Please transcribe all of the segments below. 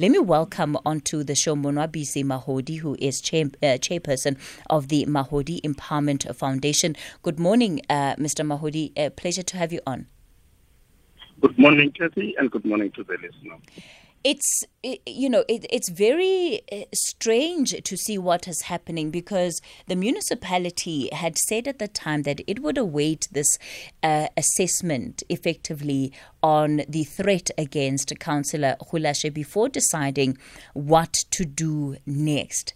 Let me welcome onto the show Monwabisi Mahodi, who is chair, uh, chairperson of the Mahodi Empowerment Foundation. Good morning, uh, Mr. Mahodi. A pleasure to have you on. Good morning, Kathy, and good morning to the listener it's you know it, it's very uh, strange to see what is happening because the municipality had said at the time that it would await this uh, assessment effectively on the threat against councillor Rulashe before deciding what to do next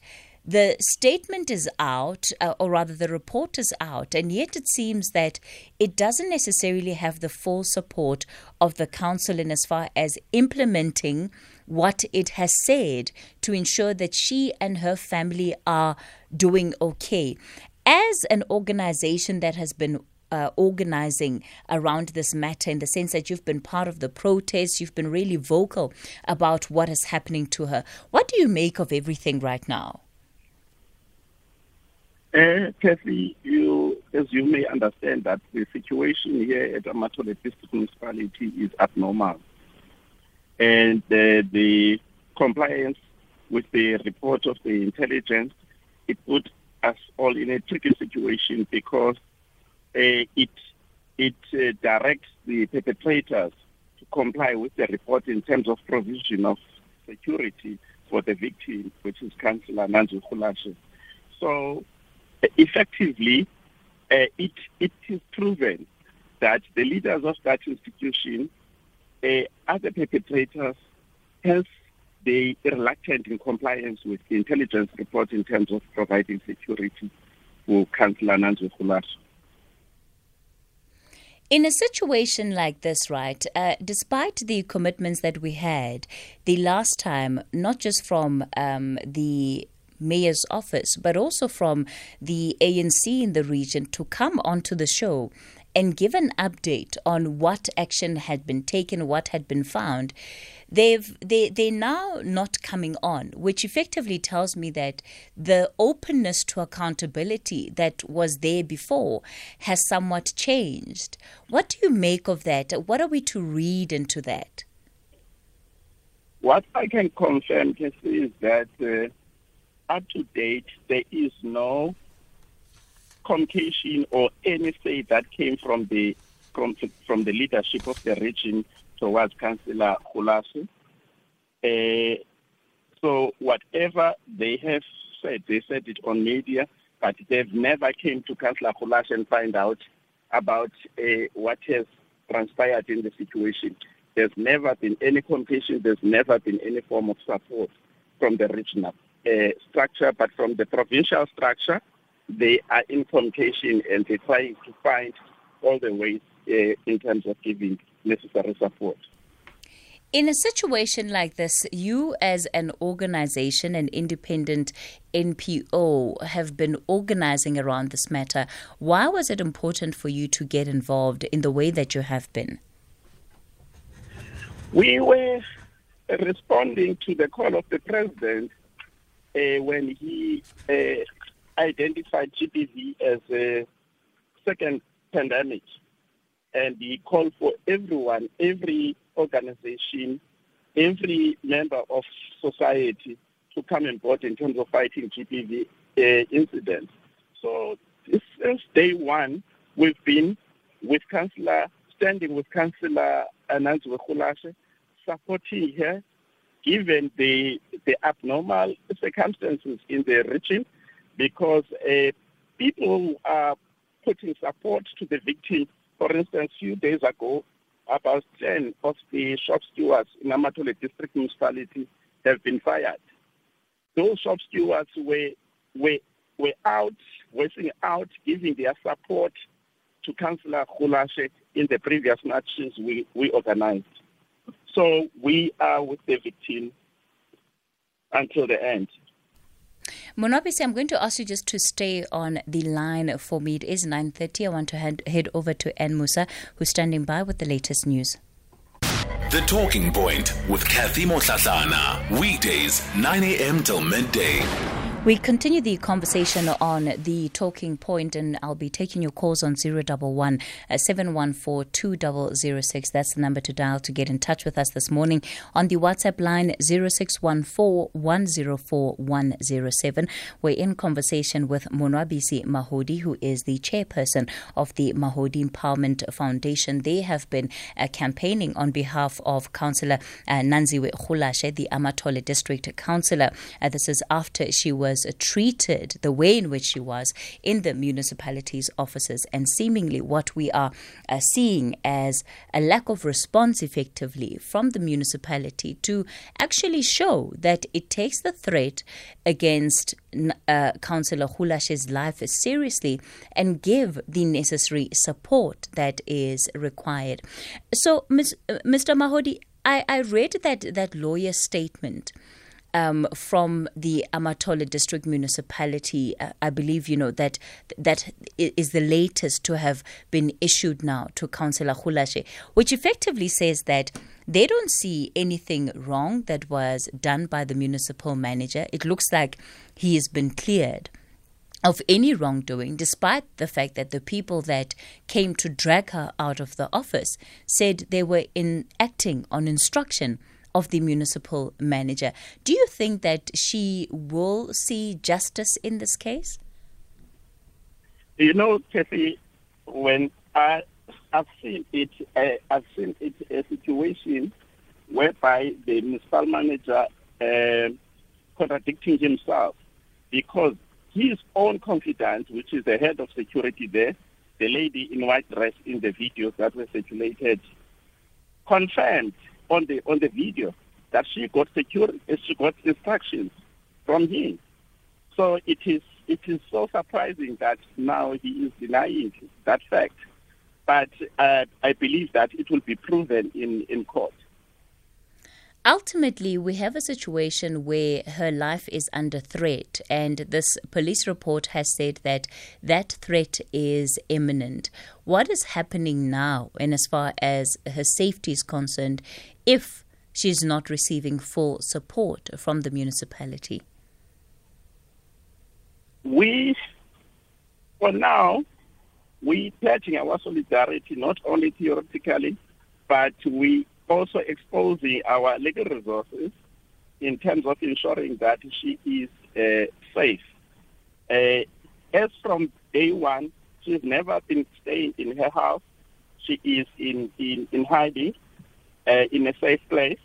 the statement is out, uh, or rather, the report is out, and yet it seems that it doesn't necessarily have the full support of the council in as far as implementing what it has said to ensure that she and her family are doing okay. As an organization that has been uh, organizing around this matter in the sense that you've been part of the protests, you've been really vocal about what is happening to her. What do you make of everything right now? Uh, Kathy, you, as you may understand, that the situation here at Amathole District Municipality is abnormal. And uh, the compliance with the report of the intelligence, it put us all in a tricky situation because uh, it it uh, directs the perpetrators to comply with the report in terms of provision of security for the victim, which is Councillor Nanzu Rulashe. So effectively, uh, it, it is proven that the leaders of that institution uh, are the perpetrators, hence they reluctant in compliance with the intelligence report in terms of providing security for Councillor Nanzu Rulashe. In a situation like this, right, uh, despite the commitments that we had the last time, not just from um, the mayor's office, but also from the ANC in the region to come onto the show and give an update on what action had been taken, what had been found. They've they they're now not coming on, which effectively tells me that the openness to accountability that was there before has somewhat changed. What do you make of that? What are we to read into that? What I can confirm, is that uh, up to date, there is no communication or any say that came from the from, from the leadership of the region towards Councillor Rulashe. Uh, so whatever they have said, they said it on media, but they've never came to Councillor Rulashe and find out about uh, what has transpired in the situation. There's never been any communication. There's never been any form of support from the regional structure, but from the provincial structure, they are in communication and they're trying to find all the ways uh, in terms of giving necessary support. In a situation like this, you as an organization, an independent NPO, have been organizing around this matter. Why was it important for you to get involved in the way that you have been? We were responding to the call of the president when he uh, identified GBV as a second pandemic. And he called for everyone, every organization, every member of society to come on board in terms of fighting GBV uh, incidents. So since day one, we've been with Councillor, standing with Councillor Nanzu Rulashe, supporting her given the the abnormal circumstances in the region, because uh, people are putting support to the victim. For instance, a few days ago, about 10 of the shop stewards in Amathole District Municipality have been fired. Those shop stewards were, were, were out, voicing out, giving their support to Councillor Rulashe in the previous matches we, we organized. So we are with the victim until the end. Monwabisi, I'm going to ask you just to stay on the line for me. It is 9.30. I want to head, head over to Ann Musa, who's standing by with the latest news. The Talking Point with Kathy Motlatlana. Weekdays, 9 a.m. till midday. We continue the conversation on the talking point, and I'll be taking your calls on 011 uh, 714 2006. That's the number to dial to get in touch with us this morning. On the WhatsApp line 0614 104 107. We're in conversation with Monwabisi Mahodi, who is the chairperson of the Mahodi Empowerment Foundation. They have been uh, campaigning on behalf of Councillor uh, Nanziwe Rulashe, the Amathole District Councillor. Uh, this is after she was was treated, the way in which she was in the municipality's offices, and seemingly what we are uh, seeing as a lack of response effectively from the municipality to actually show that it takes the threat against uh, Councillor Rulashe's life seriously and give the necessary support that is required. So, Ms., uh, Mr. Mahodi, I, I read that, that lawyer statement um, from the Amathole District Municipality. Uh, I believe you know that that is the latest to have been issued now to Councillor Rulashe, which effectively says that they don't see anything wrong that was done by the municipal manager. It looks like he has been cleared of any wrongdoing, despite the fact that the people that came to drag her out of the office said they were in acting on instruction of the municipal manager. Do you think that she will see justice in this case? You know, Kathy, when I, have seen it, uh, I've seen it a situation whereby the municipal manager uh, contradicting himself because his own confidant, which is the head of security there, the lady in white dress in the videos that were circulated, confirmed on the on the video that she got secure she got instructions from him. So it is it is so surprising that now he is denying that fact. But uh, I believe that it will be proven in, in court. Ultimately, we have a situation where her life is under threat, and this police report has said that that threat is imminent. What is happening now, and as far as her safety is concerned, if she's not receiving full support from the municipality? We, for now, we pledging our solidarity not only theoretically, but we also exposing our legal resources in terms of ensuring that she is uh, safe. Uh, as from day one, she's never been staying in her house. She is in, in, in hiding uh, in a safe place.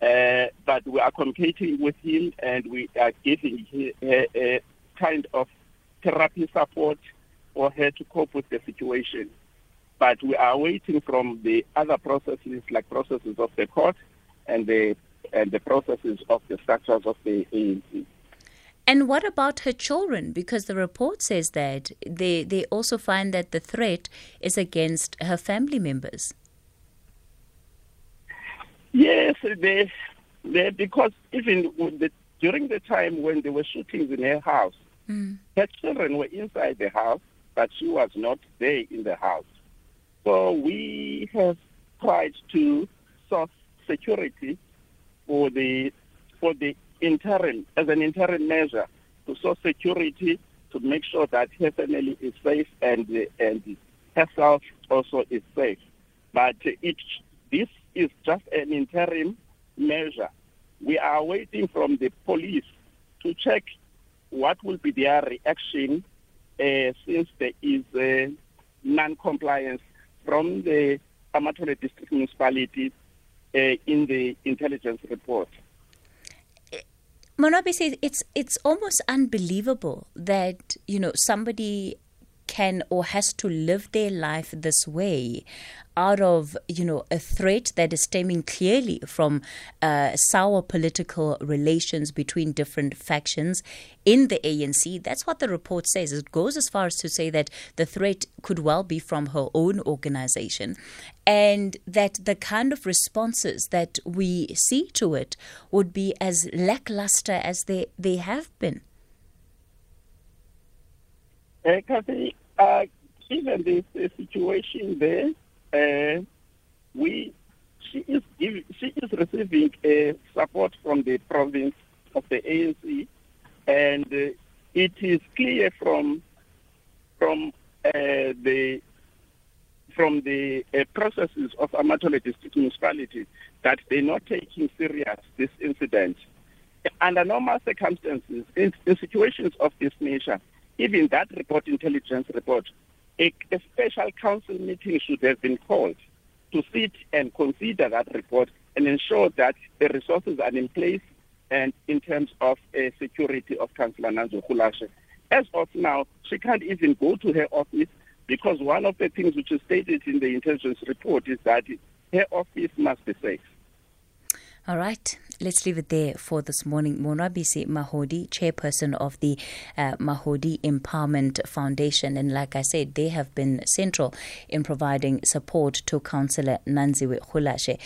Uh, but we are competing with him and we are giving a, a kind of therapy support for her to cope with the situation. But we are waiting from the other processes, like processes of the court and the and the processes of the structures of the ANC. And what about her children? Because the report says that they, they also find that the threat is against her family members. Yes, they, they because even the, during the time when there were shootings in her house, mm. her children were inside the house, but she was not there in the house. So we have tried to source security for the for the interim as an interim measure to source security to make sure that her family is safe and and herself also is safe. But it this is just an interim measure. We are waiting from the police to check what will be their reaction uh, since there is non-compliance from the Amathole District Municipality uh, in the intelligence report. Monwabisi it's it's almost unbelievable that you know somebody can or has to live their life this way out of you know a threat that is stemming clearly from uh, sour political relations between different factions in the ANC. That's what the report says. It goes as far as to say that the threat could well be from her own organization, and that the kind of responses that we see to it would be as lackluster as they they have been. Kathy, uh, given this uh, situation there, uh, we she is she is receiving uh, support from the province of the ANC, And uh, it is clear from from uh, the from the processes of Amathole District Municipality that they're not taking serious this incident. Under normal circumstances, in, in situations of this nature, even that report, intelligence report, a, a special council meeting should have been called to sit and consider that report and ensure that the resources are in place and in terms of uh, security of Councillor Nanzo Rulashe. As of now, she can't even go to her office because one of the things which is stated in the intelligence report is that her office must be safe. All right, let's leave it there for this morning. Monwabisi Mahodi, chairperson of the uh, Mahodi Empowerment Foundation. And like I said, they have been central in providing support to Councillor Nanziwe Rulashe.